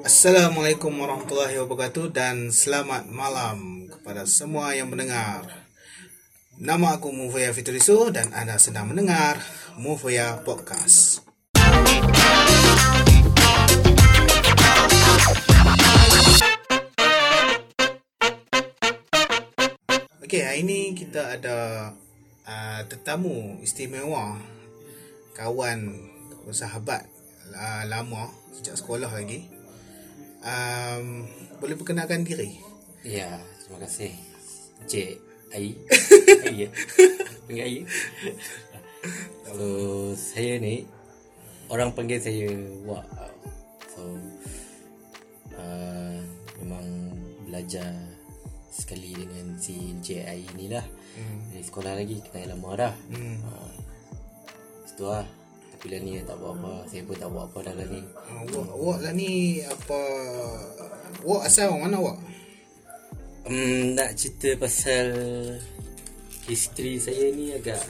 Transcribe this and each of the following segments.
Assalamualaikum warahmatullahi wabarakatuh dan selamat malam kepada semua yang mendengar. Nama aku Mufaya Fitriso dan anda sedang mendengar Mufaya Podcast. Okey, hari ini kita ada uh, tetamu istimewa kawan sahabat uh, lama sejak sekolah lagi. Um, boleh perkenalkan diri? Ya, terima kasih. Cik Ai. Ai ya. Panggil Ai. So, saya ni orang panggil saya Wak. So, uh, memang belajar sekali dengan si Ai ni lah. Hmm. Dari sekolah lagi, kenal lama dah. Hmm. Uh, Itu lah. Lah ni tak buat apa. Saya pun tak buat apa dah lah ni. Uh, wak, wak lah ni apa Wak asal orang mana wak? Um, nak cerita pasal history saya ni agak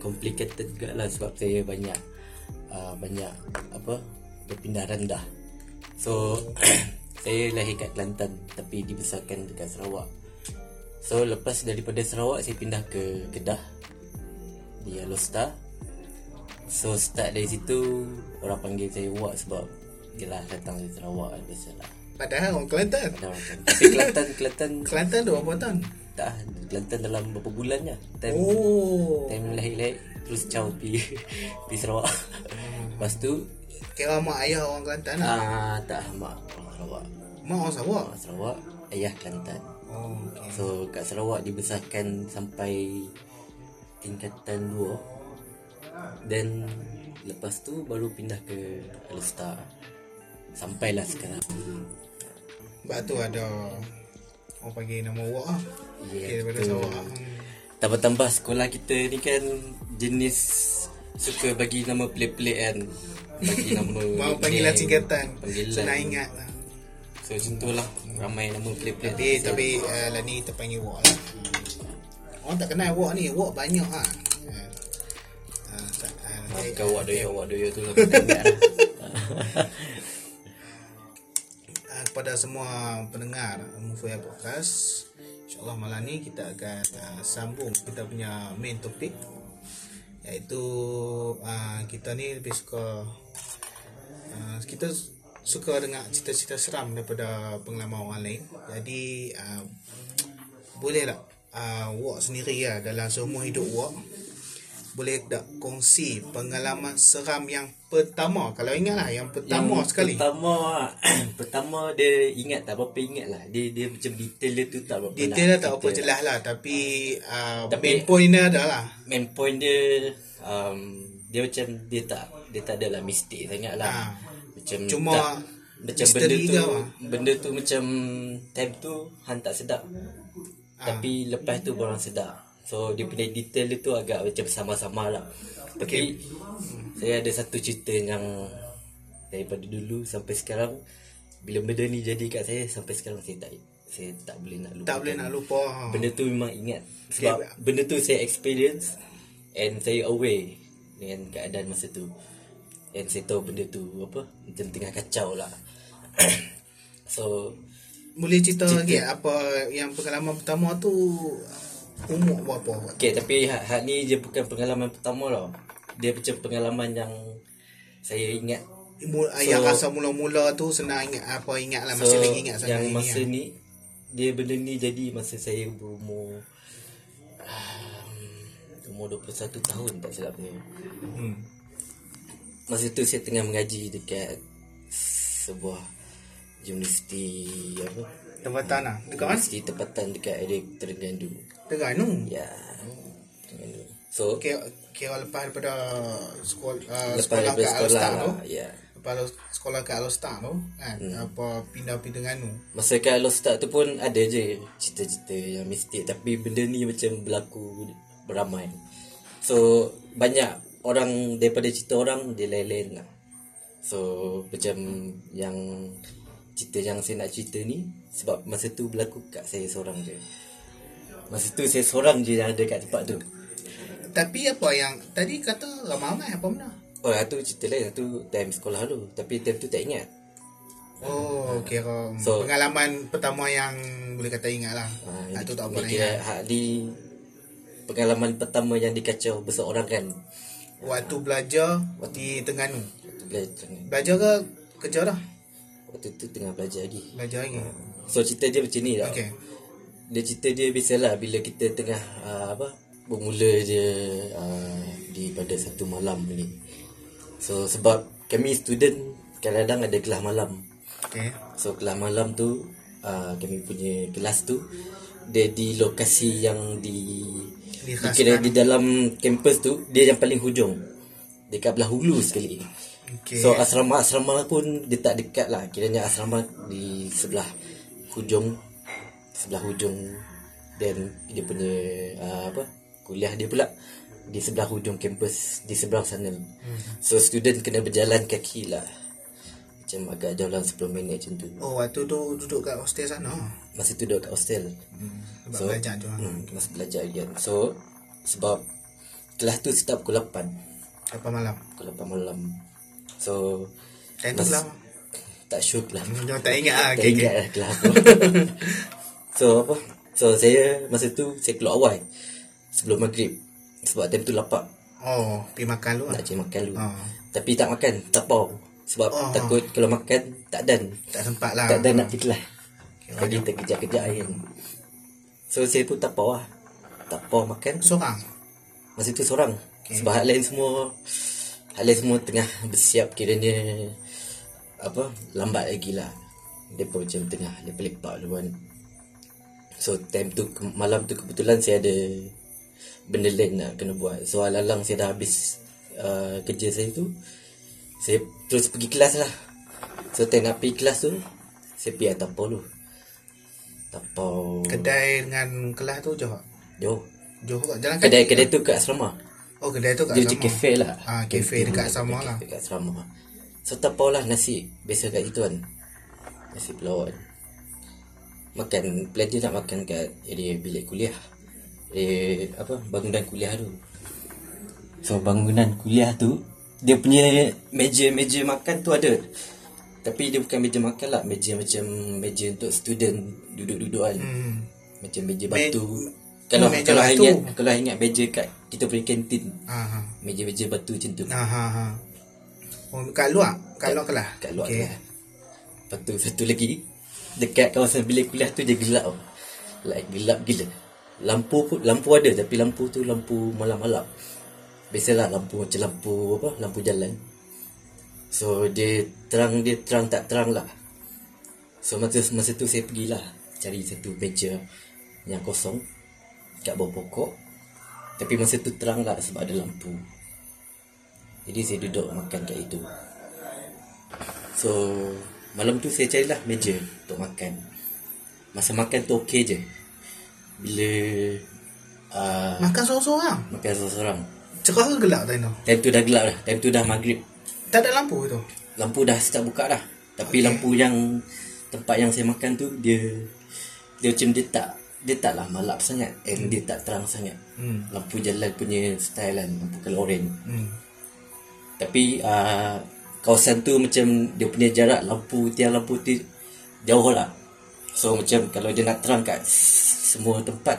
complicated juga lah sebab saya banyak uh, banyak apa berpindah rendah. So saya lahir kat Kelantan tapi dibesarkan dekat Sarawak. So lepas daripada Sarawak saya pindah ke Kedah di Alostar. So start dari situ orang panggil saya Wak sebab dia lah datang dari Sarawak biasalah. Padahal orang Kelantan. Ada orang Kelantan. Tapi Kelantan Kelantan Kelantan tu berapa tahun? tak Kelantan dalam beberapa bulan je. Time Oh. time lahir-lahir terus caw pi pi Sarawak. Lepas tu Kira mak ayah orang Kelantan lah. ah tak mak orang Sarawak. Mak orang Sarawak. Mak Sarawak, ayah Kelantan. Oh, okay. So kat Sarawak dibesarkan sampai tingkatan 2. Then lepas tu baru pindah ke Alstar. Sampailah sekarang. Sebab tu ada orang panggil nama wak lah. Ya, daripada. Sarawak. Tambah-tambah sekolah kita ni kan jenis suka bagi nama pelik-pelik kan. Bagi nama Mau panggilan singkatan. Panggilan. Senang ingat lah. So macam tu lah ramai nama pelik-pelik. Tapi tapi uh, lah ni terpanggil wak lah. Orang tak kenal wak ni. Wak banyak lah. Kau awak doya, awak doya tu lah. Uh, kepada semua pendengar Mufaya Podcast InsyaAllah malam ni kita akan uh, sambung kita punya main topik Iaitu uh, kita ni lebih suka uh, Kita suka dengar cerita-cerita seram daripada pengalaman orang lain. Jadi uh, boleh tak uh, Wak sendiri lah dalam seumur hidup Wak boleh tak kongsi pengalaman seram yang pertama kalau ingat lah yang pertama Yang sekali Pertama, pertama dia ingat tak berapa ingat lah. Dia dia macam detail dia tu tak berapa Detail dah tak apa jelas lah Tapi uh, Tapi- Main point dia dah lah Main point dia um, dia macam dia tak dia tak adalah mistik sangat lah. Ha. Macam Cuma tak, macam benda tu apa? benda tu macam time tu han tak sedap. Ah. Tapi lepas tu orang sedap. So dia punya detail dia tu agak macam sama-sama lah. Tapi saya ada satu cerita yang daripada dulu sampai sekarang bila benda ni jadi kat saya sampai sekarang saya tak saya tak boleh nak lupa. Tak boleh nak lupa Benda tu memang ingat. Sebab benda tu saya experience And saya aware Dengan keadaan masa tu. And saya tahu benda tu Apa Macam tengah kacau lah. So Boleh cerita lagi Apa yang pengalaman pertama tu Umur berapa Okay tapi hak, hak ni je bukan pengalaman pertama tau Dia macam pengalaman yang Saya ingat Mul- Yang rasa mula-mula tu Senang ingat Apa ingat lah Masih lagi ingat sampai yang ini masa lah. ni Dia benda ni jadi masa saya berumur um, Umur 21 tahun tak silap saya hmm. Masa tu saya tengah mengaji dekat sebuah universiti apa? Tempatan lah Dekat mana? Universiti tempatan dekat area Terengganu. Terengganu Ya. Terengganu. So Kira, kira lepas daripada Sekolah, uh, lepas sekolah daripada kat sekolah Alstar tu ya. Lepas sekolah kat Alstar tu kan, Apa pindah-pindah Terengganu Masa kat Alostar tu pun ada je cerita-cerita yang mistik tapi benda ni macam berlaku beramai. So banyak orang daripada cerita orang dia lain-lain lah. So macam yang cerita yang saya nak cerita ni sebab masa tu berlaku kat saya seorang je. Masa tu saya seorang je yang ada kat tempat tu. Tapi apa yang Tadi kata ramai-ramai apa benda Oh, tu cerita lain. Tu time sekolah dulu. Tapi time tu tak ingat. Oh, kira So- pengalaman pertama yang boleh kata ingat lah. Ha, Ha, tu tak apa ingat. hak di pengalaman pertama yang dikacau berseorangan. Waktu belajar di Terengganu. Waktu belajar, Belajar ke kerja dah? waktu tu tengah belajar lagi. Belajar lagi. So cerita dia macam ni tau. Okey. Dia cerita dia biasalah bila kita tengah uh, apa bermula je uh, di pada satu malam ni. So sebab kami student kadang-kadang ada kelas malam. Okey. So kelas malam tu uh, kami punya kelas tu dia di lokasi yang di dikira di dalam kampus tu dia yang paling hujung. Dekat belah hulu sekali. Okey. So asrama-asrama pun dia tak dekat lah. Kiranya asrama di sebelah hujung sebelah hujung dan dia punya uh, apa kuliah dia pula di sebelah hujung kampus di seberang sana. Hmm. So student kena berjalan kaki lah. Macam agak jauh lah 10 minit macam tu. Oh, waktu tu duduk kat hostel sana. Masa tu duduk kat hostel. Hmm. Sebab So, belajar tu. Hmm, masa belajar kan. So sebab kelas tu start pukul 8. Apa malam? Pukul 8 malam. So Time tu lah. Tak shoot lah. Jangan tak ingat lah. Tak Okay, ingat okay. lah so apa? So saya masa tu saya keluar awal sebelum maghrib. Sebab time tu lapar Oh, pergi makan lu lah. nak cari makan dulu. Oh, Tapi tak makan, tak pau. Sebab Oh. takut kalau makan tak dan. tak sempat lah. Tak dan nak pergi kelas. Lagi terkejap-kejap kan. So saya pun tak pau lah. Tak pau makan. Seorang? Masa tu seorang. Sebab hal lain semua hal lain semua tengah bersiap kiranya apa lambat lagi lah. Dia pun macam tengah lepak-lepak dulu kan. So time tu malam tu kebetulan saya ada benda lain nak kena buat. So alang-alang saya dah habis uh, kerja saya tu. Saya terus pergi kelas lah. So time nak pergi kelas tu saya pergi atapau dulu. Tapau Kedai dengan kelas tu tak? jauh. Jauh kat jalan kaki? Kedai-kedai tu kat asrama. Oh, kedai tu kat Dia macam asrama. kafe lah Ah, kafe dekat asrama lah. Dekat asrama So tapau lah nasi. Biasa kat situ kan. Nasi pelawan Makan Pelajar nak makan kat area bilik kuliah. Area apa Bangunan kuliah tu. So bangunan kuliah tu Dia punya meja-meja makan tu ada. Tapi dia bukan meja makan lah. Meja macam Meja untuk student Duduk-duduk kan. Hmm. Macam meja Me- batu Kalau meja kalau batu. ingat Kalau ingat meja kat Kita punya kantin. Ha. Meja-meja batu macam tu. Ha, ha. Oh, kat luar? Kat luar kelas? Kat luar okay. Lepas tu satu lagi Dekat kawasan bilik kuliah tu dia gelap. Like gelap gila Lampu pun Lampu ada Tapi lampu tu lampu malam-malam Biasalah lampu macam lampu apa Lampu jalan So dia terang Dia terang tak terang lah So masa, masa tu saya pergilah Cari satu meja Yang kosong Kat bawah pokok Tapi masa tu terang lah Sebab ada lampu Jadi saya duduk makan kat itu So Malam tu saya carilah meja Untuk makan Masa makan tu okey je Bila uh, Makan seorang-seorang? Makan seorang-seorang Cerah ke gelap tadi tu? Time tu dah gelap dah Time tu dah maghrib Tak ada lampu tu? Lampu dah start buka dah Tapi okay. lampu yang Tempat yang saya makan tu Dia Dia macam dia tak Dia tak lah malap sangat And dia tak terang sangat Hmm. Lampu jalan punya style kan Lampu colour orange Hmm. Tapi uh, Kawasan tu macam Dia punya jarak lampu Tiang lampu tu Jauh lah So macam Kalau dia nak terang kat Semua tempat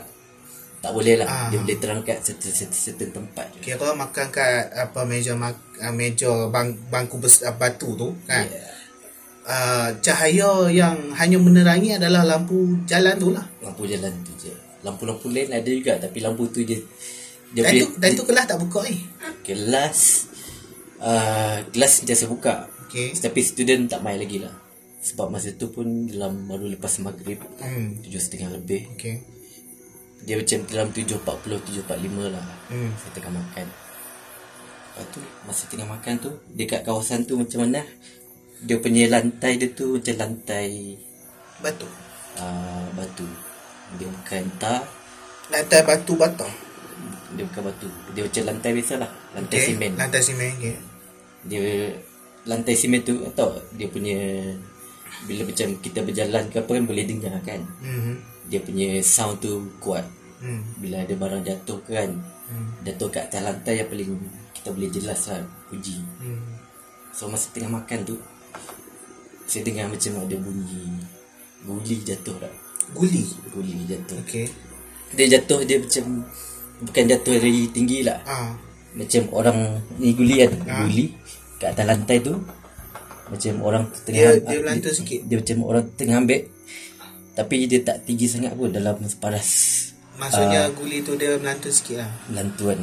Tak boleh lah Ah. Dia boleh terang kat certain, certain, certain tempat je Kira makan kat apa meja mak, ah, meja bang, bangku bes, ah, batu tu kan. yeah. Uh, cahaya yang hanya menerangi adalah lampu jalan tu lah. Lampu jalan tu je Lampu-lampu lain ada juga Tapi lampu tu dia Dia Dan boleh tu, dan tu kelas tak buka ni. Kelas uh, Kelas sentiasa buka Okey. Tapi student tak main lagi lah Sebab masa tu pun Dalam baru lepas maghrib Hmm. Tujuh setengah lebih Okey. Dia macam dalam 7.40 7.45 lah Hmm. Saya tengah makan Lepas tu Masa tengah makan tu Dekat kawasan tu macam mana Dia punya lantai dia tu Macam lantai Batu. uh, Batu Dia bukan tar Lantai batu bata. Dia bukan batu Dia macam lantai biasa lah Lantai Okey. simen Lantai simen. Okey. Dia Lantai simen tu Atau dia punya Bila macam kita berjalan ke apa kan Boleh dengar kan Hmm. Dia punya sound tu kuat Hmm. Bila ada barang jatuh kan Hmm. Jatuh kat atas lantai yang paling Kita boleh jelas lah Puji Hmm. So masa tengah makan tu Saya dengar macam ada bunyi Guli jatuh tak Guli. Guli jatuh Okey. Dia jatuh dia macam Bukan jatuh dari tinggi lah Ah. Macam orang Ni guli kan Guli Kat atas lantai tu. Macam orang tengah Dia dia melantun sikit. dia macam orang tengah ambil. Tapi dia tak tinggi sangat pun Dalam separas Maksudnya guli tu dia melantun sikit lah. Lantuan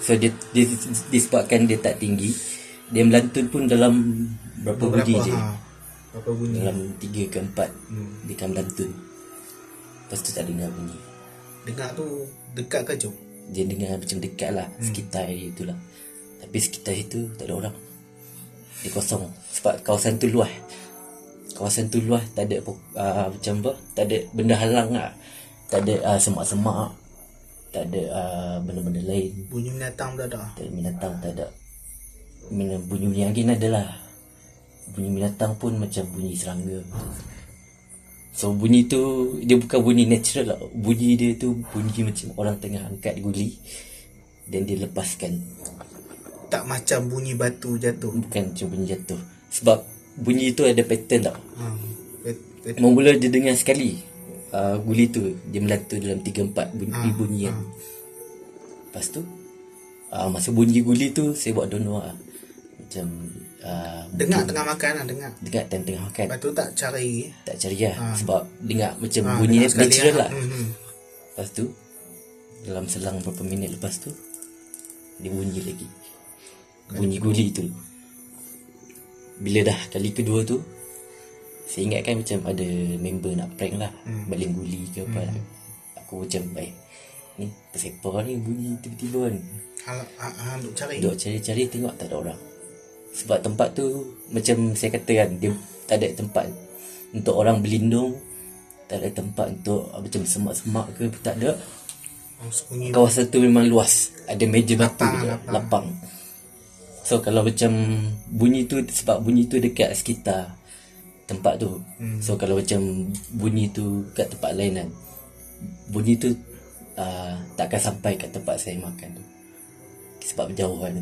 So dia, dia Disebabkan dia tak tinggi. Dia melantun pun dalam Berapa, bunyi je. Ha. Berapa bunyi? Dalam tiga ke empat Dia akan melantun. Lepas tu tak dengar bunyi. Dengar tu dekat ke jauh? Dia dengar macam dekat lah Sekitar area tu lah. Tapi sekitar itu Tak ada orang. Dia kosong. Sebab kawasan tu luas. Kawasan tu luas Tak ada uh, Macam apa Tak ada benda halang lah. Tak ada uh, semak-semak. Tak ada uh, Benda-benda lain. Bunyi binatang tak ada. Tak ada binatang Tak ada. Bunyi-bunyi angin adalah Bunyi binatang pun Macam bunyi serangga So bunyi tu Dia bukan bunyi natural lah. Bunyi dia tu Bunyi macam orang tengah angkat guli Dan dia lepaskan. Tak macam bunyi batu jatuh. Bukan macam bunyi jatuh. Sebab Bunyi tu ada pattern tau. Ha. Bet, bet, Mula dia dengar sekali uh, Guli tu Dia melantur dalam 3-4 bunyi, bunyi yang Lepas tu uh, Masa bunyi guli tu Saya buat dono lah Macam uh, dengar tengah makan lah, dengar. Dekat time tengah makan. Lepas tu tak cari. Tak cari lah Sebab dengar macam Ha, bunyi dengar sekali natural lah. Hmm, hmm. Lepas tu Dalam selang beberapa minit lepas tu Dia bunyi lagi. Bunyi guli tu. Bila dah kali kedua tu Saya ingatkan macam ada member nak prank lah. Hmm. Baling guli ke apa lah. Aku macam baik Ni pesepa ni bunyi tiba-tiba kan? Hal, ha, ha, duk cari. Duk cari-cari tengok tak ada orang Sebab tempat tu Macam saya kata kan Dia tak ada tempat Untuk orang berlindung Tak ada tempat untuk ah, Macam semak-semak ke Tak ada Oh. Kawasan tu memang luas Ada meja batu Lapang, lapang. lapang. So kalau macam Bunyi tu Sebab bunyi tu dekat sekitar Tempat tu hmm. So kalau macam Bunyi tu Kat tempat lain kan Bunyi tu uh, Takkan sampai kat tempat saya makan tu Sebab jauh kan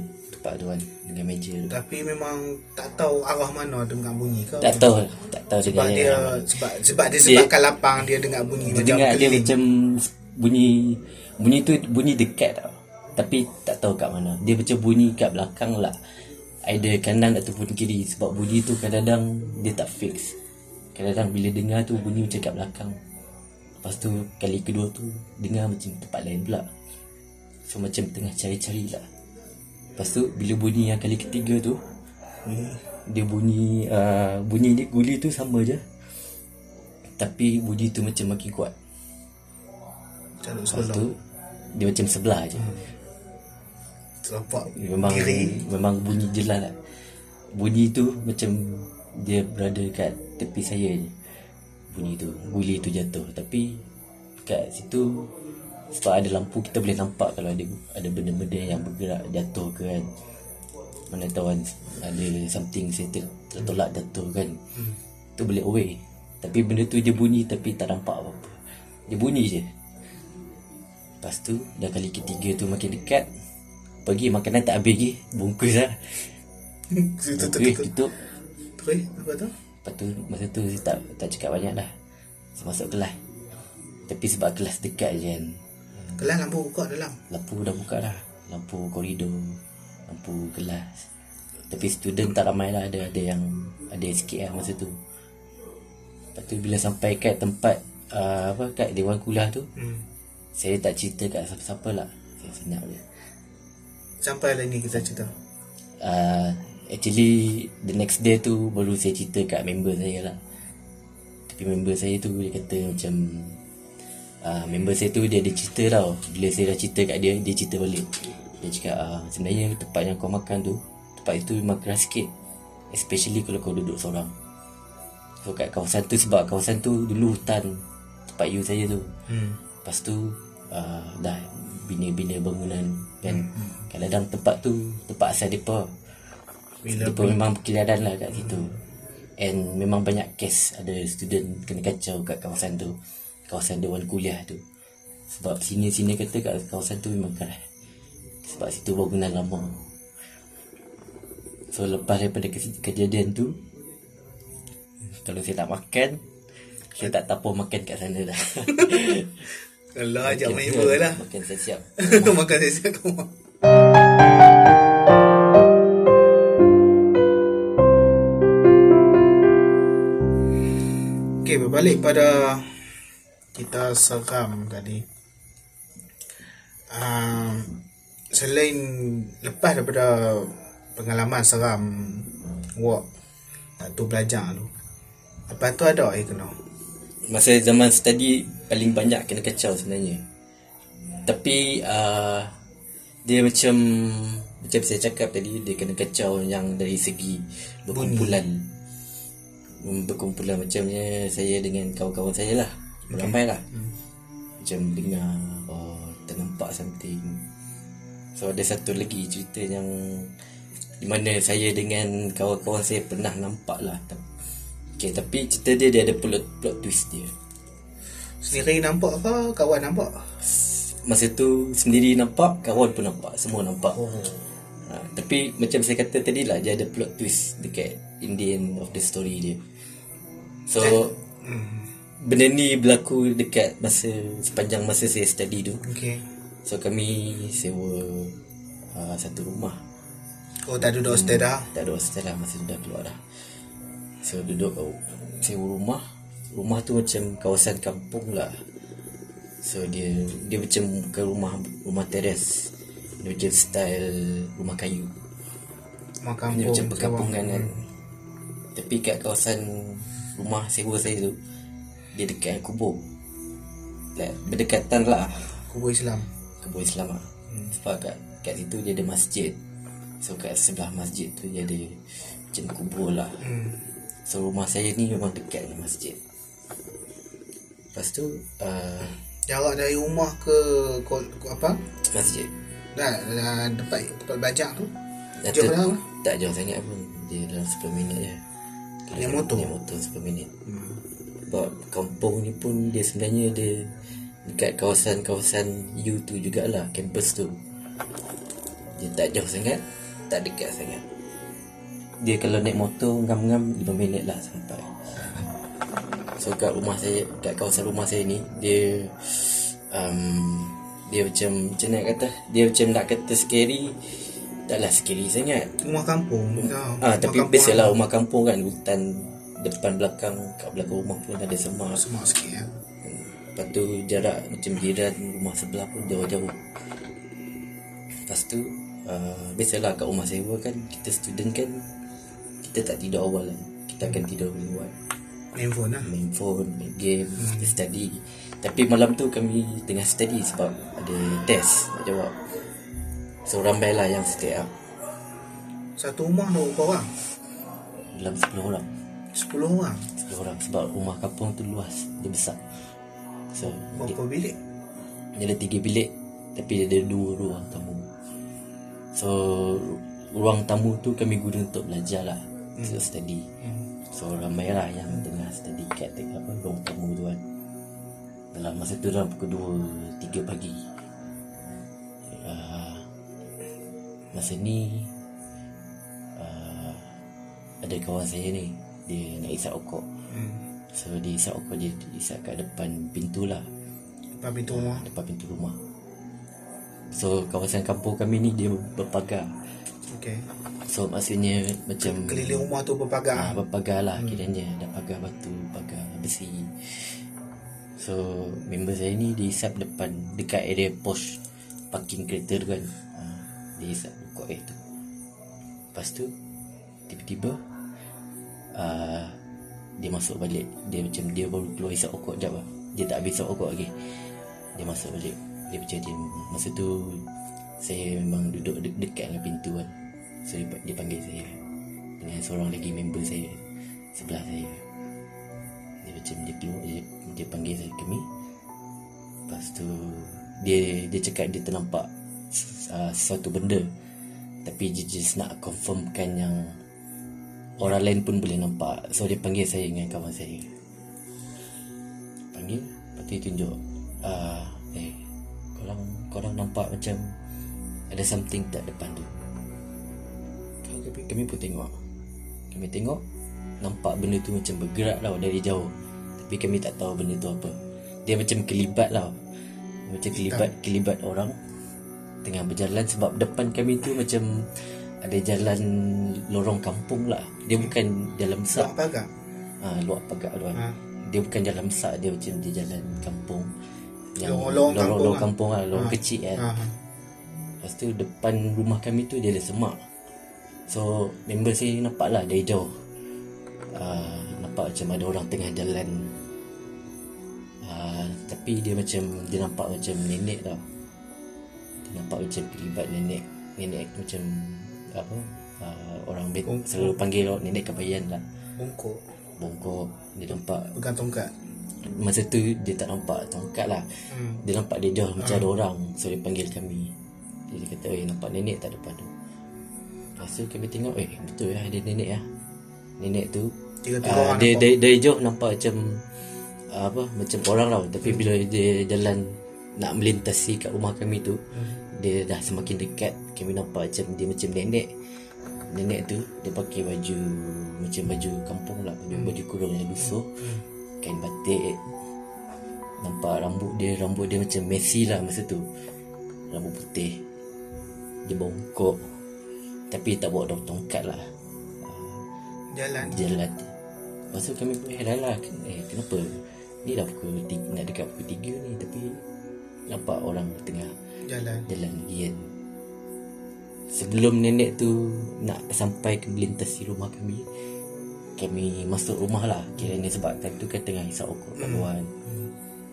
Tempat tu kan Dengan meja tu. Tapi memang tak tahu arah mana dengar bunyi kau. Tak tahu Tak tahu sebab dengan dia sebab sebab dia sebabkan lapang dia dengar bunyi Dia macam dengar dia keliling. macam Bunyi Bunyi tu bunyi dekat tau. Tapi tak tahu kat mana. Dia macam bunyi kat belakang lah. Either kanan ataupun kiri. Sebab bunyi tu kadang-kadang Dia tak fix. Kadang-kadang bila dengar tu Bunyi macam kat belakang. Lepas tu Kali kedua tu Dengar macam tempat lain pula. So macam tengah cari-cari lah Lepas tu Bila bunyi yang kali ketiga tu Dia bunyi uh, Bunyi ni guli tu sama je. Tapi bunyi tu macam makin kuat. Lepas tu Dia macam sebelah je. Terlampak Memang diri. Memang bunyi jelas lah. Bunyi tu macam Dia berada kat tepi saya je. Bunyi tu Guli tu jatuh. Tapi Kat situ Sebab ada lampu Kita boleh nampak Kalau ada Ada benda-benda yang bergerak Jatuh ke kan. Mana tahu kan Ada something Saya ter, tertolak jatuh kan. Tu boleh away. Tapi benda tu dia bunyi Tapi tak nampak apa-apa. Dia bunyi je. Lepas tu Dah kali ketiga tu makin dekat Pergi makanan tak habis lagi. Bungkus lah. Bungkus tutup Terus apa tu? Lepas tu Masa tu saya tak, tak cakap banyak dah Saya masuk kelas. Tapi sebab kelas dekat je kan Kelas lampu buka dalam. Lampu dah buka dah. Lampu koridor Lampu kelas. Tapi student tak ramai lah. Ada ada yang Ada sikit lah masa tu. Lepas tu bila sampai kat tempat uh, Apa kat Dewan Kuliah tu Hmm. Saya tak cerita kat siapa-siapa lah. Saya senyap je. Sampai lah ni kita cerita. uh, Actually The next day tu Baru saya cerita kat member saya lah. Tapi member saya tu Dia kata macam uh, Member saya tu Dia ada cerita tau. Bila saya dah cerita kat dia Dia cerita balik. Dia cakap uh, Sebenarnya tempat yang kau makan tu Tempat itu memang keras sikit. Especially kalau kau duduk seorang. So kat kawasan tu Sebab kawasan tu Dulu hutan Tempat you saya tu. Hmm. Lepas tu uh, Dah Bina-bina bangunan. Kan? Kadang-kadang tempat tu Tempat asal mereka Mereka memang berkeliaran lah kat situ. And memang banyak kes Ada student kena kacau kat kawasan tu Kawasan Dewan Kuliah tu. Sebab sini-sini kata kat kawasan tu memang keras. Sebab situ bangunan lama. So lepas daripada kejadian tu Kalau saya tak makan. Saya tak tapur makan kat sana dah. Kalau ajak main bola lah. Makan saya siap Makan saya siap kau. Okay, berbalik pada kita seram tadi. Uh, selain lepas daripada pengalaman seram work tu belajar tu. Lepas tu ada air kena. Masa zaman study Paling banyak kena kacau sebenarnya Tapi uh, Dia macam Macam saya cakap tadi Dia kena kacau yang dari segi Berkumpulan Hmm, Berkumpulan macamnya Saya dengan kawan-kawan saya lah Ramai lah Macam dengar Oh ternampak something So ada satu lagi cerita yang Di mana saya dengan kawan-kawan saya pernah nampak lah Okay, tapi cerita dia dia ada plot plot twist dia. Sendiri nampak ke kawan nampak? Masa tu sendiri nampak, kawan pun nampak, semua nampak. Oh. Ha, tapi macam saya kata tadi lah, dia ada plot twist dekat in the end of the story dia. So, benda ni berlaku dekat masa sepanjang masa saya study tu. Okay. So kami sewa uh, satu rumah. Oh tak duduk hostel dah. Tak ada hostel lah masa tu dah keluar dah. So duduk oh, sewa rumah. Rumah tu macam kawasan kampung lah. So dia dia macam bukan rumah rumah teres. Dia macam style rumah kayu. Rumah Dia kampung. macam perkampungan kan. Tapi kat kawasan rumah sewa saya tu dia dekat kubur. Like, berdekatan lah Kubur Islam. kubur Islam lah. Hmm. Sebab kat, kat situ dia ada masjid. So kat sebelah masjid tu dia ada macam kubur lah. Hmm. So rumah saya ni memang dekat dengan masjid. Lepas tu uh, Jarak dari rumah ke, ke, ke apa? masjid. Dah, dah tempat tempat belajar tu. Dah Jauh berapa? Tak jauh sangat pun. Dia dalam 10 minit je. Naik motor? Naik motor 10 minit. Hmm. Sebab kampung ni pun dia sebenarnya dia dekat kawasan-kawasan U tu jugalah, kampus tu. Dia tak jauh sangat, tak dekat sangat. Dia kalau naik motor ngam-ngam 5 minit lah sampai. So kat rumah saya, kat kawasan rumah saya ni, dia um, dia macam macam nak kata? Dia macam nak kata scary, taklah scary sangat. Rumah kampung. Ah, rumah tapi biasalah rumah kampung kan hutan depan belakang kat belakang rumah pun ada semak. Semak sikit ya. Lepas tu jarak macam jiran rumah sebelah pun jauh-jauh. Lepas tu uh, biasalah kat rumah sewa kan kita student kan kita tak tidur awal kan. Kita akan tidur luar. Main phone lah. Main phone, main game, kita study. Tapi malam tu kami tengah study sebab ada test nak jawab. So ramai lah yang stay up. Satu rumah berapa orang? Dalam 10 orang. Sepuluh orang. 10 orang. Sebab rumah kampung tu luas. Dia besar. So dia, Berapa bilik? dia ada tiga bilik tapi dia ada dua ruang tamu. So ruang tamu tu kami guna untuk belajar lah. Untuk study. So ramai lah yang tengah study kat tengah apa ruang tamu tu kan. Dalam masa tu dalam pukul 2 3 pagi. Uh, masa ni uh, ada kawan saya ni dia nak isap okok Hmm. So dia isap okok dia isap kat depan pintu lah. Depan pintu rumah. Depan pintu rumah. So kawasan kampung kami ni dia berpagar. Okay. So maksudnya macam Keliling rumah tu berpagar. ah, Berpagar lah kiranya. Ada pagar batu Pagar besi. So member saya ni dia isap depan Dekat area pos Parking kereta tu kan. Ah, Dia isap okok air tu. Lepas tu Tiba-tiba uh, Dia masuk balik Dia macam dia baru keluar isap okok jap lah. Dia tak habis okok lagi. Dia masuk balik. Dia macam dia Masa tu Saya memang duduk de- dekat dengan pintu kan. So dia, dia panggil saya Dengan seorang lagi member saya Sebelah saya. Dia macam dia keluar Dia, dia panggil saya kami. Lepas tu Dia dia cakap dia ternampak uh, Sesuatu benda. Tapi dia just nak confirmkan yang Orang lain pun boleh nampak. So dia panggil saya dengan kawan saya. Panggil? Lepas tu dia tunjuk uh, Eh Korang Korang nampak macam Ada something tak depan tu. Kami, kami pun tengok. Kami tengok nampak benda tu macam bergerak tau dari jauh. Tapi kami tak tahu benda tu apa. Dia macam kelibat tau macam kelibat kelibat orang tengah berjalan sebab depan kami tu macam ada jalan lorong kampung lah dia bukan jalan besar apa agak. ha, luar pagar kan Ha. dia bukan jalan besar dia macam dia jalan kampung yang Lorong- lorong kampung lorong lah. kampung lah lorong kecil kan Ha. ha. Lepas tu depan rumah kami tu dia ada semak So member saya nampak lah dari jauh uh, Nampak macam ada orang tengah jalan uh, Tapi dia macam Dia nampak macam nenek tau Dia nampak macam kelibat nenek Nenek macam Apa uh, Orang Oh. selalu panggil orang nenek kebayan lah. Bongkok. Bongkok. Dia nampak Pegang tongkat. Masa tu dia tak nampak tongkat lah. Hmm. dia nampak dia jauh macam ada orang. So dia panggil kami. Dia dia kata Eh nampak nenek tak depan tu. Lepas tu kami tengok Eh betul lah ada nenek lah. Nenek tu Tiga-tiga uh, orang dia, dari, dari jauh nampak macam uh, Apa Macam orang tau. Tapi bila dia jalan Nak melintasi kat rumah kami tu Dia dah semakin dekat Kami nampak macam Dia macam nenek. Nenek tu Dia pakai baju Macam baju kampung lah Baju, baju kurung yang lusuh. Kain batik. Nampak rambut dia Rambut dia macam messy lah masa tu. Rambut putih. Dia bongkok. Tapi tak bawa daun tongkat lah. Jalan. Jalan. Lepas tu kami pun heran lah Eh kenapa? Ni dah pukul tiga, Nak dekat pukul 3 ni. Tapi Nampak orang tengah Jalan. Jalan kan Sebelum nenek tu Nak sampai ke melintasi rumah kami Kami masuk rumah lah. Kiranya sebab time tu kan tengah isap rokok kat luar kan.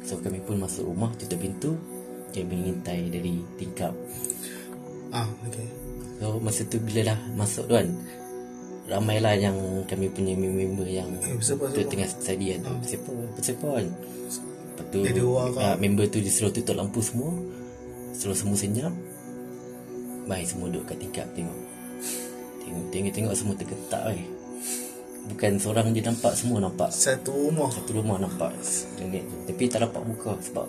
So kami pun masuk rumah Tutup pintu. Kami ngintai dari tingkap. Ah, okay. So masa tu bila dah masuk tu kan Ramailah yang kami punya member yang Eh, tu tengah study kan. Siapa? Siapa kan? Lepas tu ah, Member tu dia suruh tutup lampu semua Suruh semua senyap. Baik semua duduk kat tingkap tengok. Tengok tengok tengok semua tergetak eh. Bukan seorang je nampak Semua nampak. Satu rumah. Satu rumah nampak. Nenek tu Tapi tak nampak muka Sebab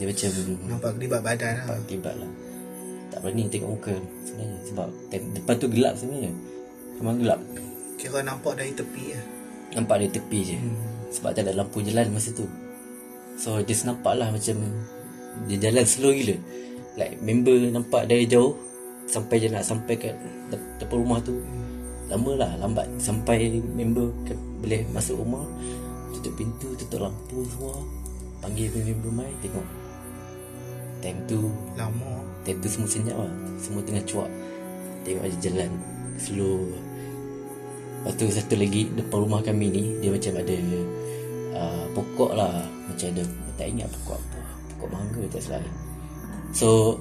Dia macam Nampak kelibat badan lah. Nampak akibat lah. Tak berani tengok muka Sebenarnya Sebab depan tu gelap sebenarnya. Memang gelap. Kira nampak dari tepi lah. Nampak dari tepi je. Hmm. Sebab tak ada lampu jalan masa tu. So just nampak lah macam Dia jalan slow gila Like member nampak dari jauh Sampai je nak sampai kat dep- depan rumah tu Lama lah lambat Sampai member ke, boleh masuk rumah. Tutup pintu, tutup lampu semua Panggil member mai tengok. Time tu Lama. Time tu semua senyap lah Semua tengah cuak. Tengok aja jalan Slow. Lepas tu satu lagi Depan rumah kami ni Dia macam ada uh, Pokok lah. Macam ada Tak ingat pokok apa Pokok mangga tak salah So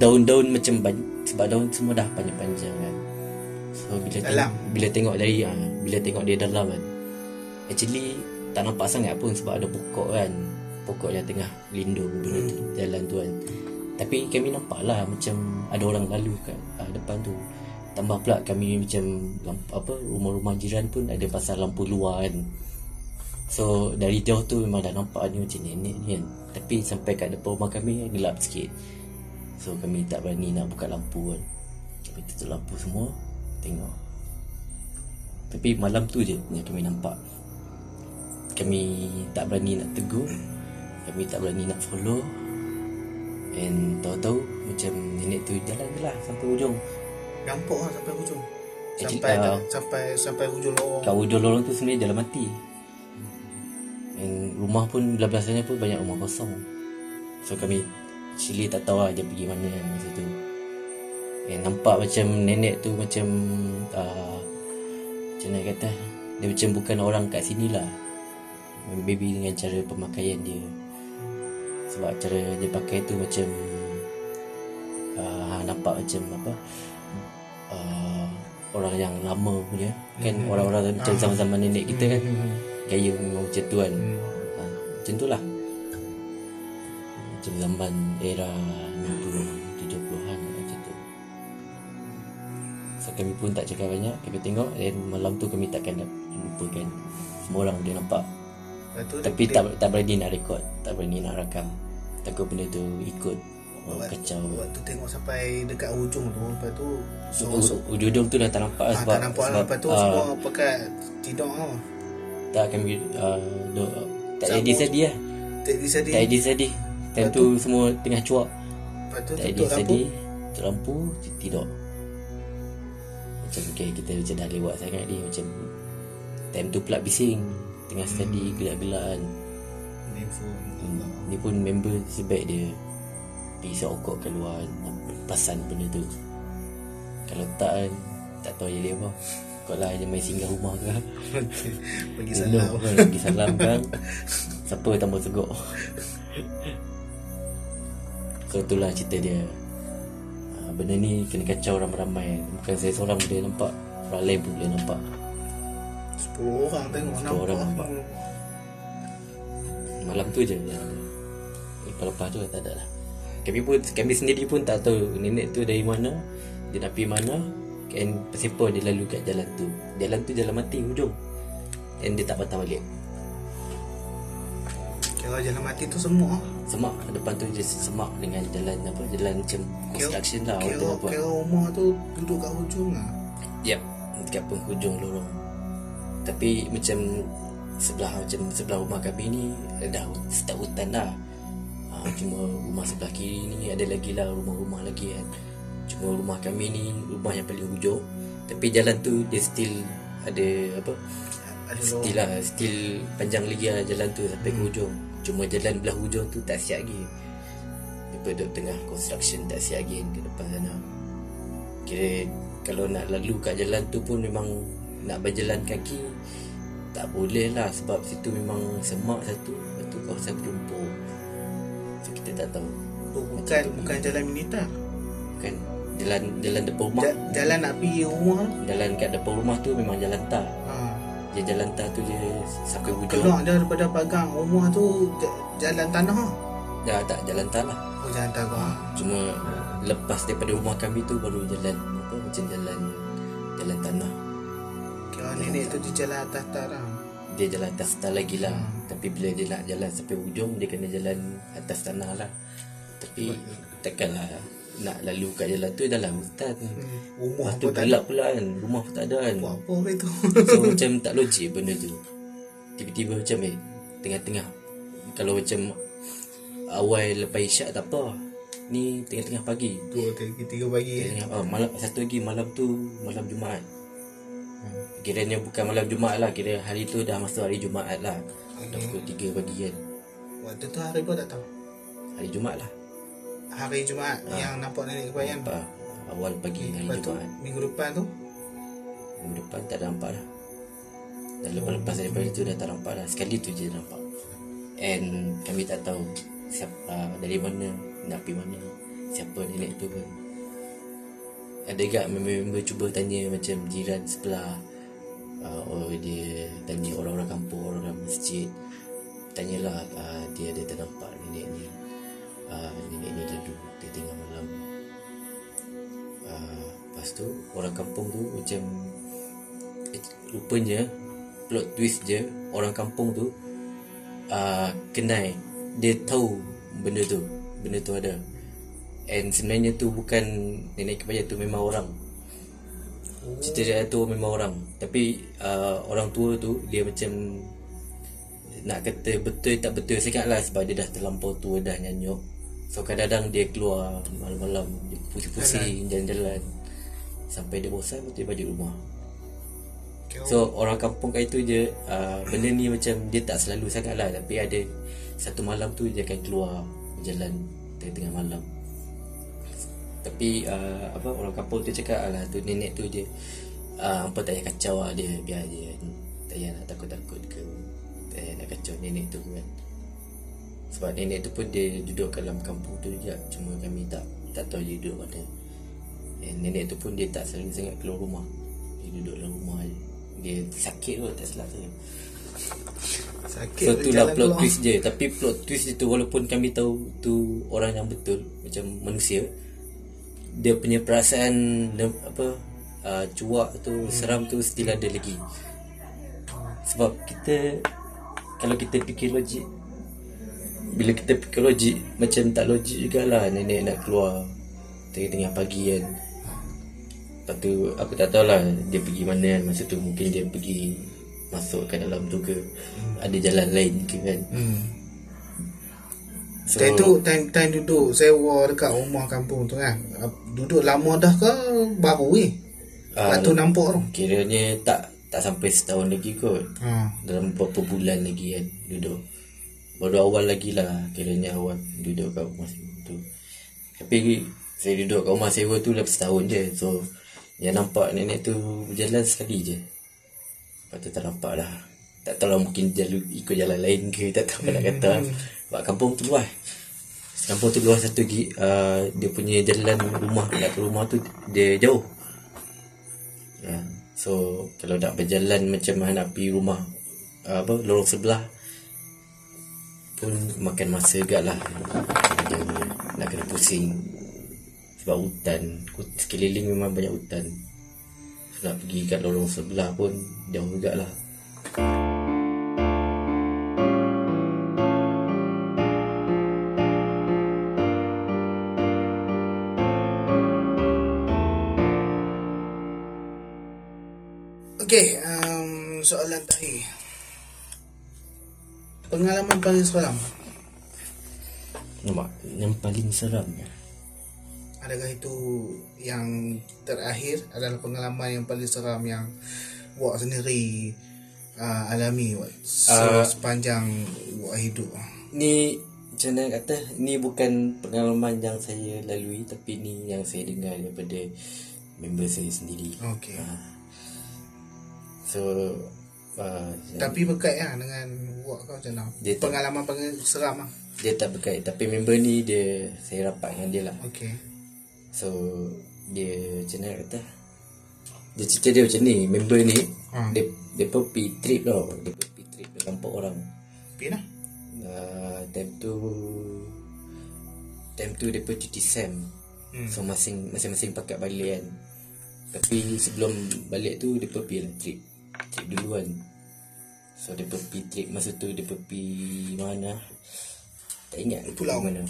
Daun-daun macam Sebab daun semua dah panjang-panjang kan. So bila Dalam. tengok, Bila tengok dari uh, Bila tengok dia dalam kan. Actually Tak nampak sangat pun Sebab ada pokok kan. Pokok yang tengah Lindung benda tu, Jalan tu kan. Tapi kami nampak lah Macam Ada orang lalu kat uh, Depan tu. Tambah pula kami macam apa Rumah-rumah jiran pun Ada pasal lampu luar kan So dari jauh tu memang dah nampak ni macam nenek ni kan. Tapi sampai kat depan rumah kami gelap sikit. So kami tak berani nak buka lampu kan. Kami tutup lampu semua Tengok. Tapi malam tu je yang kami nampak. Kami tak berani nak tegur. Kami tak berani nak follow. And tahu-tahu macam nenek tu jalan je lah sampai ujung Nampak lah sampai hujung. Actually, Sampai ah. sampai sampai hujung lorong. Kat ujung lorong tu sebenarnya jalan mati And rumah pun belah-belah sana pun banyak rumah kosong. So kami Actually tak tahu lah dia pergi mana masa tu. And nampak macam nenek tu macam uh, Macam mana kata? Dia macam bukan orang kat sini lah. Maybe dengan cara pemakaian dia. Sebab cara dia pakai tu macam uh, Nampak macam apa? Uh, Orang yang lama punya. Kan orang-orang macam zaman-zaman nenek kita kan Gaya memang macam tu kan. Ha, Macam tu lah. Macam zaman era 60 70-an macam tu. So kami pun tak cakap banyak Kami tengok Dan malam tu kami takkan lupakan. Semua orang dia nampak. Lepas tu Tapi tak tak berani nak rekod Tak berani nak rakam. Takut benda tu ikut oh, kacau. Waktu tengok sampai dekat hujung tu Lepas tu u- Ujung-ujung tu dah tak nampak lah Ah, sebab, tak nampak lah. sebab Lepas tu ah, semua pakai tidur tau Tak kami uh, do, Tak edit tadi lah. Tak disedih Tak edit tadi Time tu semua tengah cuak. Tak lampu. tadi Tutup lampu Tidur. Macam okay, kita macam dah lewat sangat ni. Macam Time tu pula bising. Tengah study gelak-gelakan Main phone hmm. Ni pun member sebaik dia. Pergi sokok keluar Perasan benda tu. Kalau tak kan Tak tahu jadi apa Kau lah je main singgah rumah ke. Pergi No, salam. kan, Pergi salam kan Siapa tambah segok So itulah cerita dia. Ah, Benda ni kena kacau ramai-ramai. Bukan saya seorang boleh nampak. Orang lain pun boleh nampak. 10 orang tengok 10 nampak orang. nampak. Malam tu je. Yang ada Lepas-lepas tu tak ada lah. Kami pun Kami sendiri pun tak tahu Nenek tu dari mana Dia nak pergi mana Kan Siapa dia lalu kat jalan tu. Jalan tu jalan mati hujung. Dan dia tak patah balik. Kalau jalan mati tu semua Semak. Depan tu je semak Dengan jalan apa Jalan macam Construction lah Kira, tengah buat kira rumah tu duduk kat hujung lah. Yep Dekat penghujung lorong. Tapi macam Sebelah macam Sebelah rumah kami ni Dah start hutan dah. Ha, Cuma rumah sebelah kiri ni Ada lagi lah rumah-rumah lagi kan Cuma rumah kami ni Rumah yang paling hujung. Tapi jalan tu Dia still Ada apa Still lah Still panjang lagi lah jalan tu Sampai ke hujung. Cuma jalan belah hujung tu Tak siap lagi. Dia tengah construction Tak siap lagi Ke depan sana. Kira Kalau nak lalu kat jalan tu pun Memang Nak berjalan kaki Tak boleh lah Sebab situ memang Semak satu. Lepas tu kawasan perumpur So kita tak tahu. Oh, bukan bukan jalan militer. Kan Jalan Jalan depan rumah Ja, jalan nak pergi rumah. Jalan kat depan rumah tu Memang jalan tar Ha. Dia jalan tar tu je Sampai hujung Keluar daripada pagang rumah tu ja- jalan tanah. Dah tak jalan tar lah Oh jalan tanah. Cuma lepas daripada rumah kami tu baru jalan apa macam jalan jalan tanah. Kira nenek tu dia jalan atas tanah. Dia jalan atas tanah lagi lah. Tapi bila dia nak jalan sampai hujung dia kena jalan atas tanah lah. Tapi takkanlah nak lalu kat jalan tu dalam hutan. Hmm. Rumah tu gelap pula kan. Rumah pun tak ada kan. buat apa itu. So macam tak logik benda tu. Tiba-tiba macam eh tengah-tengah. Kalau macam awal lepas isyak tak apa. Ni tengah-tengah pagi. Dua tiga, tiga pagi. Tengah, oh, malam satu lagi malam tu malam Jumaat. Kiranya bukan malam Jumaat lah Kira hari tu dah masuk hari Jumaat lah Dah pukul 3 pagi kan Waktu tu hari pun tak tahu. Hari Jumaat lah Hari Jumaat yang nampak nenek kebayan. Apa, Awal pagi hari Lepas tu Jumaat. minggu depan tu? Minggu depan tak nampak lah Dan lepas-lepas daripada tu dah tak nampak lah Sekali tu je nampak. And kami tak tahu siapa, Dari mana Nak pergi mana Siapa nenek tu kan Ada gak member-member cuba tanya Macam jiran sebelah. Uh, Oh dia Tanya orang-orang kampung Orang-orang masjid. Tanyalah uh, Dia ada ternampak nenek ni uh, Nenek ni lalu Dia tengah malam. Uh, Lepas tu Orang kampung tu Macam eh, Rupanya Plot twist je Orang kampung tu uh, Kenal. Dia tahu Benda tu Benda tu ada. And sebenarnya tu bukan Nenek kebaya tu memang orang. Cerita dia tu memang orang. Tapi uh, Orang tua tu Dia macam Nak kata betul tak betul Sangat lah Sebab dia dah terlampau tua Dah nyanyuk So kadang-kadang dia keluar Malam-malam Dia pusing-pusing Jalan-jalan. Sampai dia bosan Lepas dia balik rumah. So orang kampung kat itu je uh, Benda ni macam Dia tak selalu sangat lah Tapi ada Satu malam tu Dia akan keluar Berjalan Tengah-tengah malam. Tapi uh, Apa Orang kampung tu cakap Alah tu nenek tu je uh, Apa tak payah kacau lah dia Biar dia Tak payah nak takut-takut ke. Tak payah nak kacau nenek tu kan Sebab nenek tu pun Dia duduk dalam kampung tu juga. Cuma kami tak Tak tahu dia duduk mana. And nenek tu pun Dia tak selalu sangat keluar rumah. Dia duduk dalam rumah je. Dia sakit kot Tak silap saya sakit So tu lah plot keluar. twist je Tapi plot twist dia tu Walaupun kami tahu Tu orang yang betul Macam manusia Dia punya perasaan Apa uh, Cuak tu Seram tu Still ada lagi. Sebab kita Kalau kita fikir logik bila kita fikir logik macam tak logik jugalah nenek nak keluar tengah-tengah pagi kan Lepas tu aku tak tahulah dia pergi mana kan masa tu mungkin dia pergi masuk ke dalam tu ke ada jalan lain ke kan Hmm. so, Time tu time time duduk sewa dekat rumah kampung tu kan. Duduk lama dah ke baru ni? Ah, Waktu nampak tu. kiranya tak tak sampai setahun lagi kot Ha. dalam beberapa bulan lagi kan duduk baru awal lagi lah kiranya awal duduk kat rumah sewa tu. Tapi saya duduk kat rumah sewa tu lepas setahun je so yang nampak nenek tu berjalan sekali je. Lepas tu tak nampak lah. Tak tahu lah mungkin jalan, ikut jalan lain ke tak tahu nak kata. sebab kampung tu luas. Kampung tu luas satu uh, dia punya jalan rumah nak ke rumah tu dia jauh. Ya. So kalau nak berjalan macam mana nak pergi rumah uh, apa lorong sebelah pun makan masa agak lah nak kena pusing sebab hutan Hut- sekeliling memang banyak hutan. Nak pergi kat lorong sebelah pun jauh agak lah Okey, um, soalan terakhir. Pengalaman paling seram. nampak yang paling seram ya Adakah itu yang terakhir adalah pengalaman yang paling seram yang awak sendiri uh, alami Wak, se- Ah. sepanjang awak hidup? ni macam mana kata ni bukan pengalaman yang saya lalui tapi ni yang saya dengar daripada member saya sendiri Okey. so uh, Tapi berkait lah dengan awak kau macam mana? Dia tak- Pengalaman paling seram lah. dia tak berkait tapi member ni dia saya rapat dengan dia lah Okey. so dia macam mana kata dia cerita dia macam ni member ni Ha. dia dia pun pergi trip tau dia pun pergi trip dengan empat orang Pergi lah. uh, time tu time tu dia pun cuti sem Hmm. so masing masing-masing pakat balik kan tapi sebelum balik tu dia pun pergi lah trip trip duluan. So dia pergi trip masa tu dia pergi mana? Tak ingat dia Pulau. pergi mana.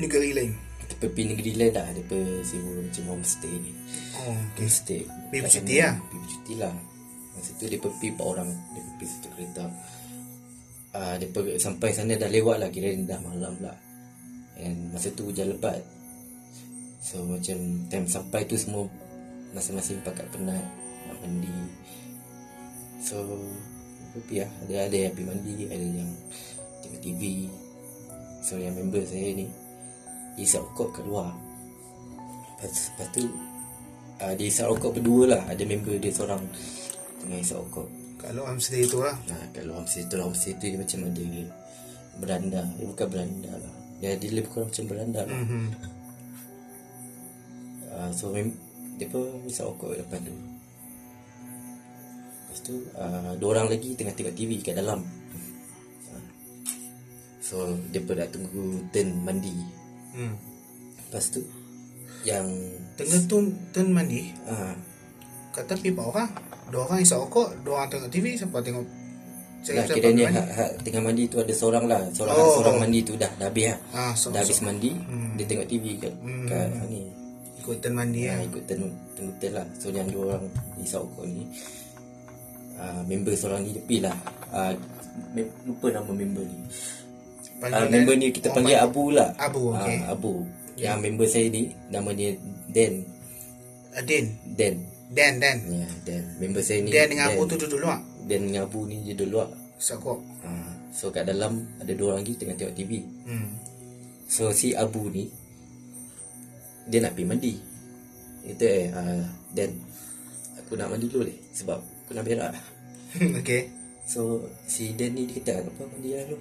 Negeri lain. dia pergi negeri lain dah dia pun sewa macam homestay ni. Oh, okey. homestay. Pergi bercuti lah? pergi bercuti lah. Masa tu dia pergi empat orang. Dia pergi satu kereta. Uh, dia pun sampai sana dah lewat lah. Kira dah malam lah. And masa tu hujan lebat. So macam time sampai tu semua masing-masing pakat penat. Nak mandi so pergi lah ada ada yang pergi mandi ada yang tengok TV so yang member saya ni isap rokok kat luar lepas, lepas tu uh, dia isap rokok berdua lah ada member dia seorang tengah isap rokok Kalau homestay tu lah. Nah, kalau homestay tu homestay tu dia macam ada beranda. Dia bukan beranda lah. Dia dia lebih kurang macam beranda lah. Mhm. Uh, so mem- dia pun bisa rokok depan tu. Lepas tu uh, dua orang lagi tengah tengok TV kat dalam. Uh, so dia pun dah tunggu turn mandi. Hmm. Lepas tu yang Tengah tu turn mandi, uh, kata pergi empat orang. Dua orang isap rokok, dua orang tengok TV, siapa tengok Nah, siapa kiranya hak, hak tengah mandi tu ada seorang lah Seorang Oh. seorang mandi tu dah Dah habis lah Ah, so, Dah habis so, mandi Hmm. Dia tengok TV kat, kat ni ikut turn mandi lah. ikut turn, turn hotel lah So yang dua orang Isau kau ni uh, Member seorang ni Tepi lah. Uh, Lupa nama member ni. Uh, Member ni kita panggil orang Abu lah. Abu, Ah, okey. Abu. Yang member saya ni Nama dia Dan. Adin. Dan? Dan, Dan. Ya Dan. Member saya ni Dan dengan Abu tu duduk luar. Dan dengan Abu ni dia duduk luar. Isap rokok. uh, So kat dalam Ada dua orang lagi Tengah tengok TV Hmm. So si Abu ni Dia nak pergi mandi. Itu eh uh, Dan Aku nak mandi dulu deh Sebab aku nak berak okay. So si Dan ni dia kata Apa mandi lah lu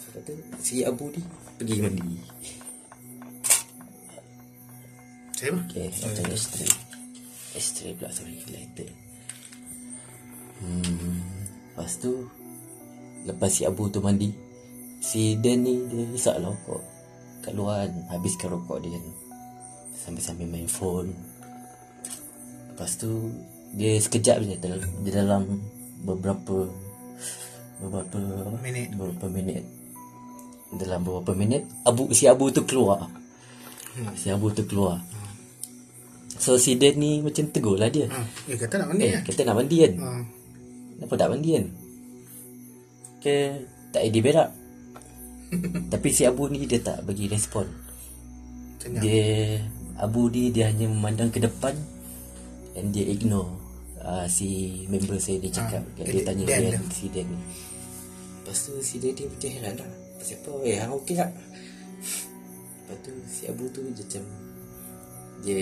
So kata Si Abu ni Pergi mandi. Siapa? Okay Macam astray Astray pula sorry Lighter Hmm Lepas tu Lepas si Abu tu mandi Si Dan ni Dia isap lah rokok. Kat luar kan Habiskan rokok dia. Kan Sambil-sambil main phone. Lepas tu Dia sekejap je dalam, Dia dalam Beberapa Beberapa apa? Minit. Beberapa minit dalam beberapa minit abu si abu tu keluar si abu tu keluar so si Dan ni macam tegur lah dia Ha, eh kata nak mandi eh eh. kata nak mandi kan Ha. Kenapa tak mandi kan Ke Tak idea berak Tapi si Abu ni dia tak bagi respon Senyap. Dia Abu ni dia hanya memandang ke depan And dia ignore uh, Si member saya dia cakap Ah, Dia dia- tanya Dan dia dia. si Dan ni. Lepas tu si Dan dia macam heran lah. Siapa Eh hang okey tak Lepas tu si Abu tu dia macam Dia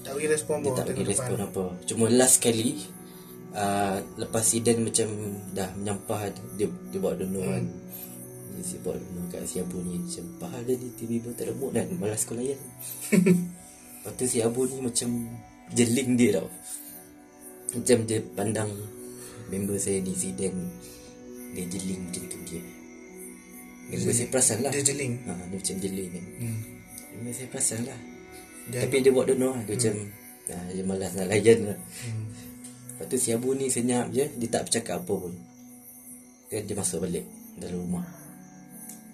Tak bagi respon dia tak bagi tengok respon depan. apa. Cuma last kali uh, Lepas Eden macam Dah menyampah Dia, dia bawa donor kan. Dia, dia bawa donor kat si Abu ni Macam Pahal dia tiba-tiba tak ada mood kan Malas sekolah kan Lepas tu si Abu ni macam Jeling dia tau Macam dia pandang Member saya ni si Dan ni Dia jeling macam tu dia. Member saya perasan lah. Dia jeling. ha, Dia macam jeling kan. Hmm. Member saya perasan lah. Dan- Tapi dia buat donor lah. Dia macam ah, Dia malas nak layan lah. Hmm. Lepas tu si Abu ni senyap je Dia tak bercakap apa pun. Then dia masuk balik Dalam rumah.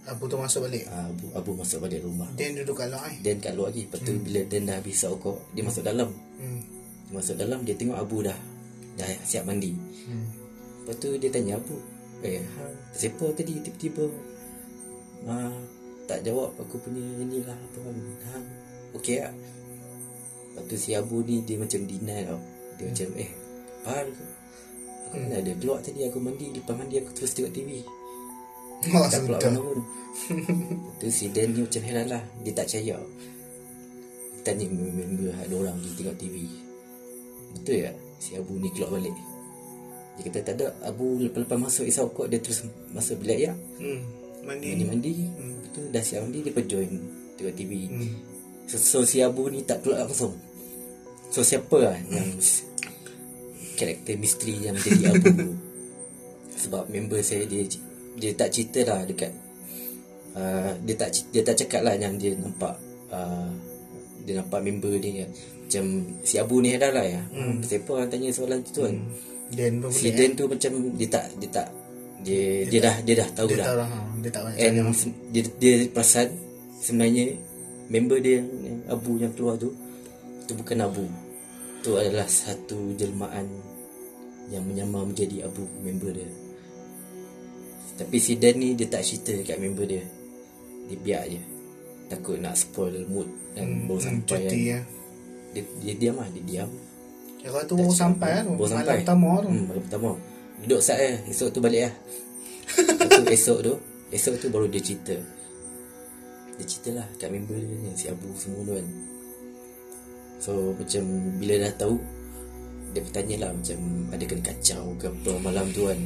Abu tu masuk balik. Ah, Abu, Abu masuk balik rumah. Dan duduk kat luar eh. Dan kat luar lagi. Lepas tu bila Dan dah habis rokok Dia masuk dalam. Hmm. Masuk dalam Dia tengok Abu dah Dah siap mandi. Hmm. Lepas tu dia tanya Abu Eh ha, Siapa tadi tiba-tiba? Ah, Tak jawab aku punya inilah apa kan. Ha, Okey tak? Lepas tu si Abu ni dia macam deny tau. Dia macam eh Fahal ke? Aku mana ada keluar tadi aku mandi Lepas mandi aku terus tengok TV Oh, Tak keluar mana pun tu si Dan ni macam heran lah Dia tak percaya. Tanya member ada orang dia tengok TV Betul tak Si Abu ni keluar balik Dia kata tak ada Abu lepas-lepas masuk isap rokok Dia terus masuk bilik ya Hmm. Mandi. Mandi-mandi hmm. tu dah siap mandi Dia pun join Tengok TV Hmm. so, so si Abu ni tak keluar langsung So siapa lah yang Karakter misteri yang jadi Abu Sebab member saya dia Dia tak cerita lah dekat uh, Dia tak dia tak cakap lah yang dia nampak uh, Dia nampak member dia Macam si Abu ni heran lah ya hmm. Siapa orang tanya soalan tu kan Dan pun Si. Dan tu macam Dia tak Dia tak Dia, dia, dah Dia dah tahu Dia dah tahu lah. ha. Dia tak banyak. And dia, dia perasan Sebenarnya Member dia yang, Abu yang keluar tu Itu bukan Abu Itu adalah satu jelmaan Yang menyamar menjadi Abu Member dia Tapi si Dan ni Dia tak cerita kat member dia Dia biar je Takut nak spoil mood Dan baru sampai cuti kan. ya. Dia, dia diam lah Dia diam. Ya, kalau tu baru sampai kan. Baru Malam sampai. pertama tu. hmm, Malam pertama. Duduk sat eh Esok tu balik lah Lepas tu esok tu Esok tu baru dia cerita. Dia cerita lah Kat member dia ni Si Abu semua tu kan. So macam Bila dah tahu Dia bertanya lah Macam Ada kena kacau ke apa Malam tu kan.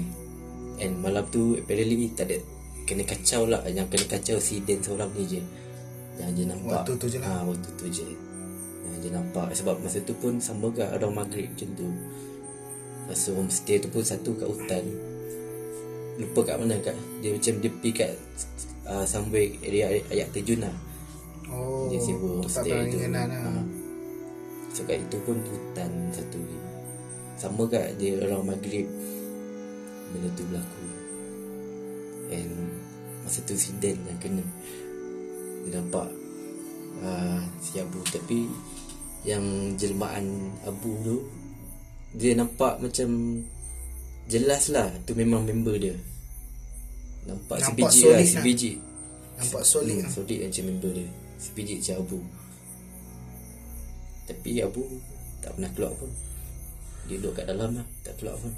And malam tu Apparently tak ada Kena kacau lah. Yang kena kacau si Dan seorang ni je. Yang dia nampak. Waktu tu je lah. ha, Waktu tu je Yang dia nampak. Sebab masa tu pun Sama ke Orang maghrib macam tu? Lepas tu homestay tu pun Satu kat hutan. Lupa kat mana kat? Dia macam dia pergi kat uh, Somewhere area ayat terjun lah. Oh. Dia sewa homestay tu lah. ha. So kat itu pun hutan satu ni Sama kat dia orang maghrib. Benda tu berlaku. And Masa tu si Dan yang kena. Dia nampak uh, Si Abu. Tapi Yang jelmaan Abu tu Dia nampak macam Jelas lah Tu memang member dia. Nampak, Nampak sebiji lah lah. Sebiji. Nampak solid Hmm, lah. solid macam member dia. Sebiji macam Abu. Tapi Abu Tak pernah keluar pun. Dia duduk kat dalam lah Tak keluar pun.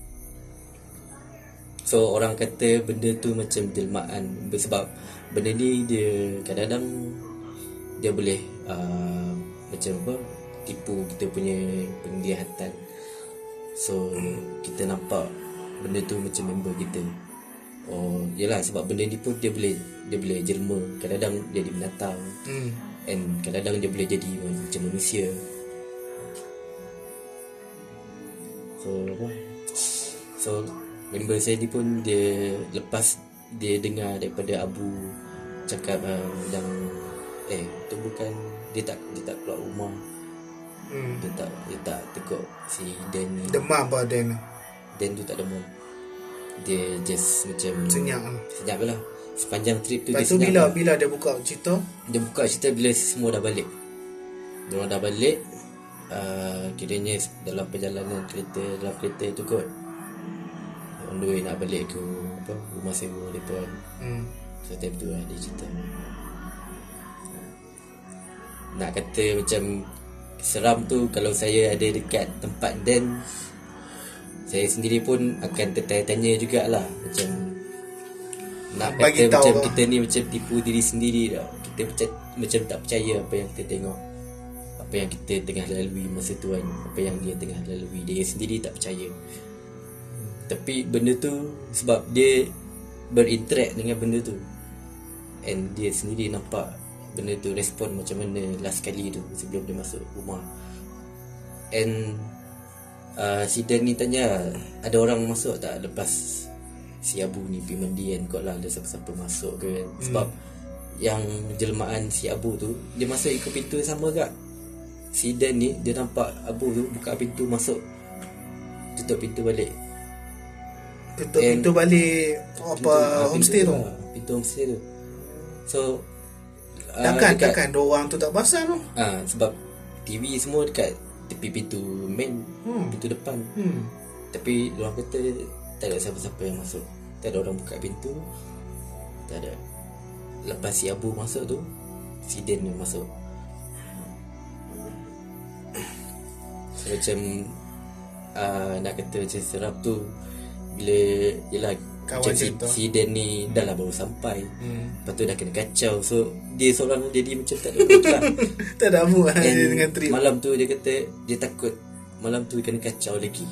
So orang kata benda tu macam jelmaan. Sebab benda ni dia kadang-kadang Dia boleh uh, Macam apa Tipu kita punya penglihatan. So kita nampak Benda tu macam member kita. Oh yelah sebab benda ni pun dia boleh Dia boleh jelma. Kadang-kadang jadi binatang. Hmm. And kadang-kadang dia boleh jadi macam manusia. So apa? So member saya ni pun dia Lepas dia dengar daripada Abu Cakap uh, yang Eh tu bukan Dia tak dia tak keluar rumah Hmm. Dia tak dia tak tekuk si Dan ni Demam apa Dan? Dan tu tak demam Dia just macam Senyap lah. Senyap lah sepanjang trip tu Lepas dia tu senang bila lah. bila dia buka cerita dia buka cerita bila semua dah balik dia dah balik uh, kiranya dalam perjalanan kereta dalam kereta tu kot on the way nak balik ke apa rumah sewa mereka kan hmm. so time tu lah dia cerita nak kata macam seram tu kalau saya ada dekat tempat Dan saya sendiri pun akan tertanya-tanya jugalah macam nak Bagi kata tahu macam lah. kita ni macam tipu diri sendiri tau. Kita macam, macam tak percaya apa yang kita tengok apa yang kita tengah lalui masa tu kan apa yang dia tengah lalui. Dia sendiri tak percaya. Tapi benda tu sebab dia berinteract dengan benda tu. And dia sendiri nampak benda tu respon macam mana last kali tu sebelum dia masuk rumah. And uh, si Dan ni tanya ada orang masuk tak lepas si Abu ni pergi mandi kan kot lah ada siapa-siapa masuk ke? Kan sebab yang jelmaan si Abu tu dia masuk ikut pintu yang sama kak si Dan ni dia nampak Abu tu buka pintu masuk tutup pintu balik. Tutup And- pintu balik apa Pintu- ah, homestay pintu tu lah, pintu homestay tu. So ah, takkan dekat- takkan dua orang tu tak pasal tu Ah sebab TV semua dekat tepi pintu main Hmm. pintu depan. hmm. Tapi orang kata tak ada siapa-siapa yang masuk. Tak ada orang buka pintu. Tak ada. Lepas si Abu masuk tu, si yang masuk. So macam uh, nak kata macam serap tu bila yelah Kawan macam si, si Den ni dah lah baru sampai. Hmm. Lepas tu dah kena kacau. So dia seorang jadi macam tak ada lah. Tak ada amu lah dia dengan trip. malam tu dia kata Dia takut Malam tu kena kacau lagi.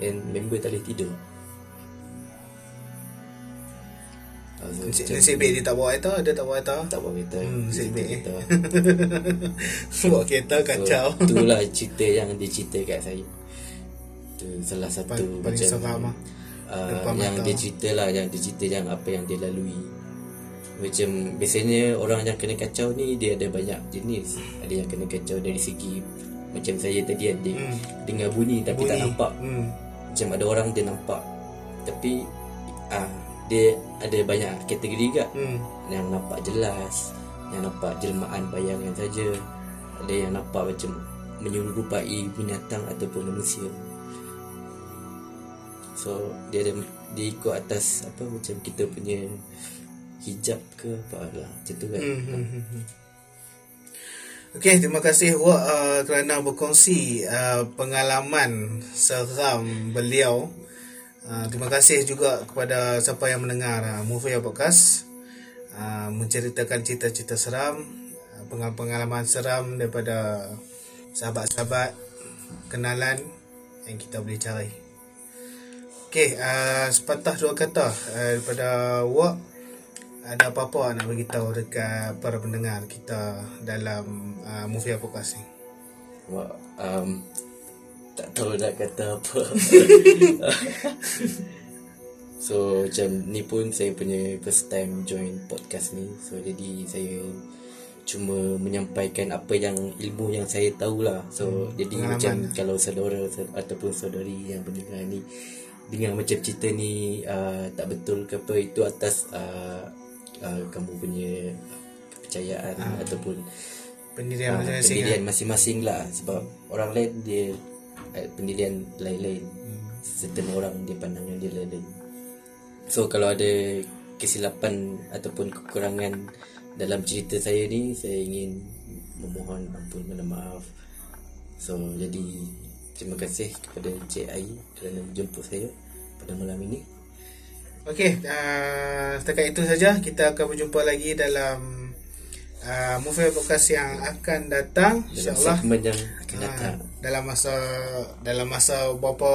And member tak boleh tidur. Ah, Nasib, baik dia tak bawa kereta Dia tak bawa kereta. Tak bawa kereta. Hmm, nasib baik, kereta. Bawa kereta kacau. so, Itulah cerita yang dia cerita kat saya. Tu salah satu Paling- paling macam seram lah. Uh, Yang mata. dia cerita lah Yang dia cerita yang apa yang dia lalui Macam biasanya orang yang kena kacau ni Dia ada banyak jenis Ada yang kena kacau dari segi Macam saya tadi kan Dia Hmm. dengar bunyi tapi tak Bunyi. nampak hmm. Macam ada orang dia nampak Tapi ah Dia ada banyak kategori juga Hmm. Yang nampak jelas Yang nampak jelmaan bayangan saja Ada yang nampak macam Menyerupai binatang ataupun manusia So dia ada Dia ikut atas Apa macam kita punya Hijab ke apa lah Macam tu kan Hmm, hmm, hmm. Okey, terima kasih Wak uh, kerana berkongsi uh, pengalaman seram beliau. Uh, terima kasih juga kepada siapa yang mendengar uh, Movie Podcast uh, menceritakan cerita-cerita seram, uh, pengalaman seram daripada sahabat-sahabat kenalan yang kita boleh cari. Okey, uh, sepatah dua kata uh, daripada Wak ada apa-apa nak bagi tahu dekat para pendengar kita dalam uh, movie podcast ni? Wah, um, tak tahu nak kata apa. so macam ni pun saya punya first time join podcast ni. So jadi saya cuma menyampaikan apa yang ilmu yang saya tahulah. So hmm, jadi macam kalau saudara sa- ataupun saudari yang pendengar ni dengar macam cerita ni uh, tak betul ke apa itu atas uh, uh, kamu punya kepercayaan ataupun Pendirian Ah, masing-masing. pendirian kan? masing-masing lah sebab orang lain dia eh, pendirian lain-lain Hmm. certain orang dia pandangan dia lain-lain so kalau ada kesilapan ataupun kekurangan dalam cerita saya ni saya ingin memohon ampun minta maaf so jadi terima kasih kepada Cik Ai kerana menjemput saya pada malam ini. Okey, uh, setakat itu saja kita akan berjumpa lagi dalam uh, movie podcast yang akan datang insyaallah. yang akan Ah, datang. dalam masa dalam masa berapa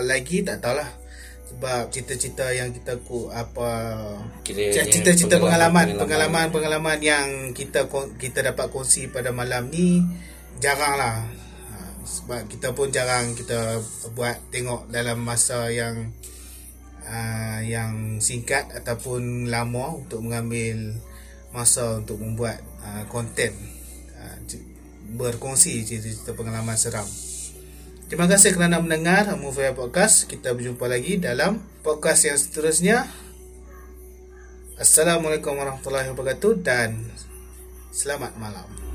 lagi tak tahulah. Sebab cerita-cerita yang kita ku apa Kiranya cerita-cerita pengalaman pengalaman- pengalaman. pengalaman yang kita kita dapat kongsi pada malam ni jarang lah Ha, sebab kita pun jarang kita buat tengok dalam masa yang uh, yang singkat ataupun lama untuk mengambil masa untuk membuat uh, konten uh, c- berkongsi cerita-cerita pengalaman seram. Terima kasih kerana mendengar Movie Podcast. Kita berjumpa lagi dalam podcast yang seterusnya. Assalamualaikum warahmatullahi wabarakatuh dan selamat malam.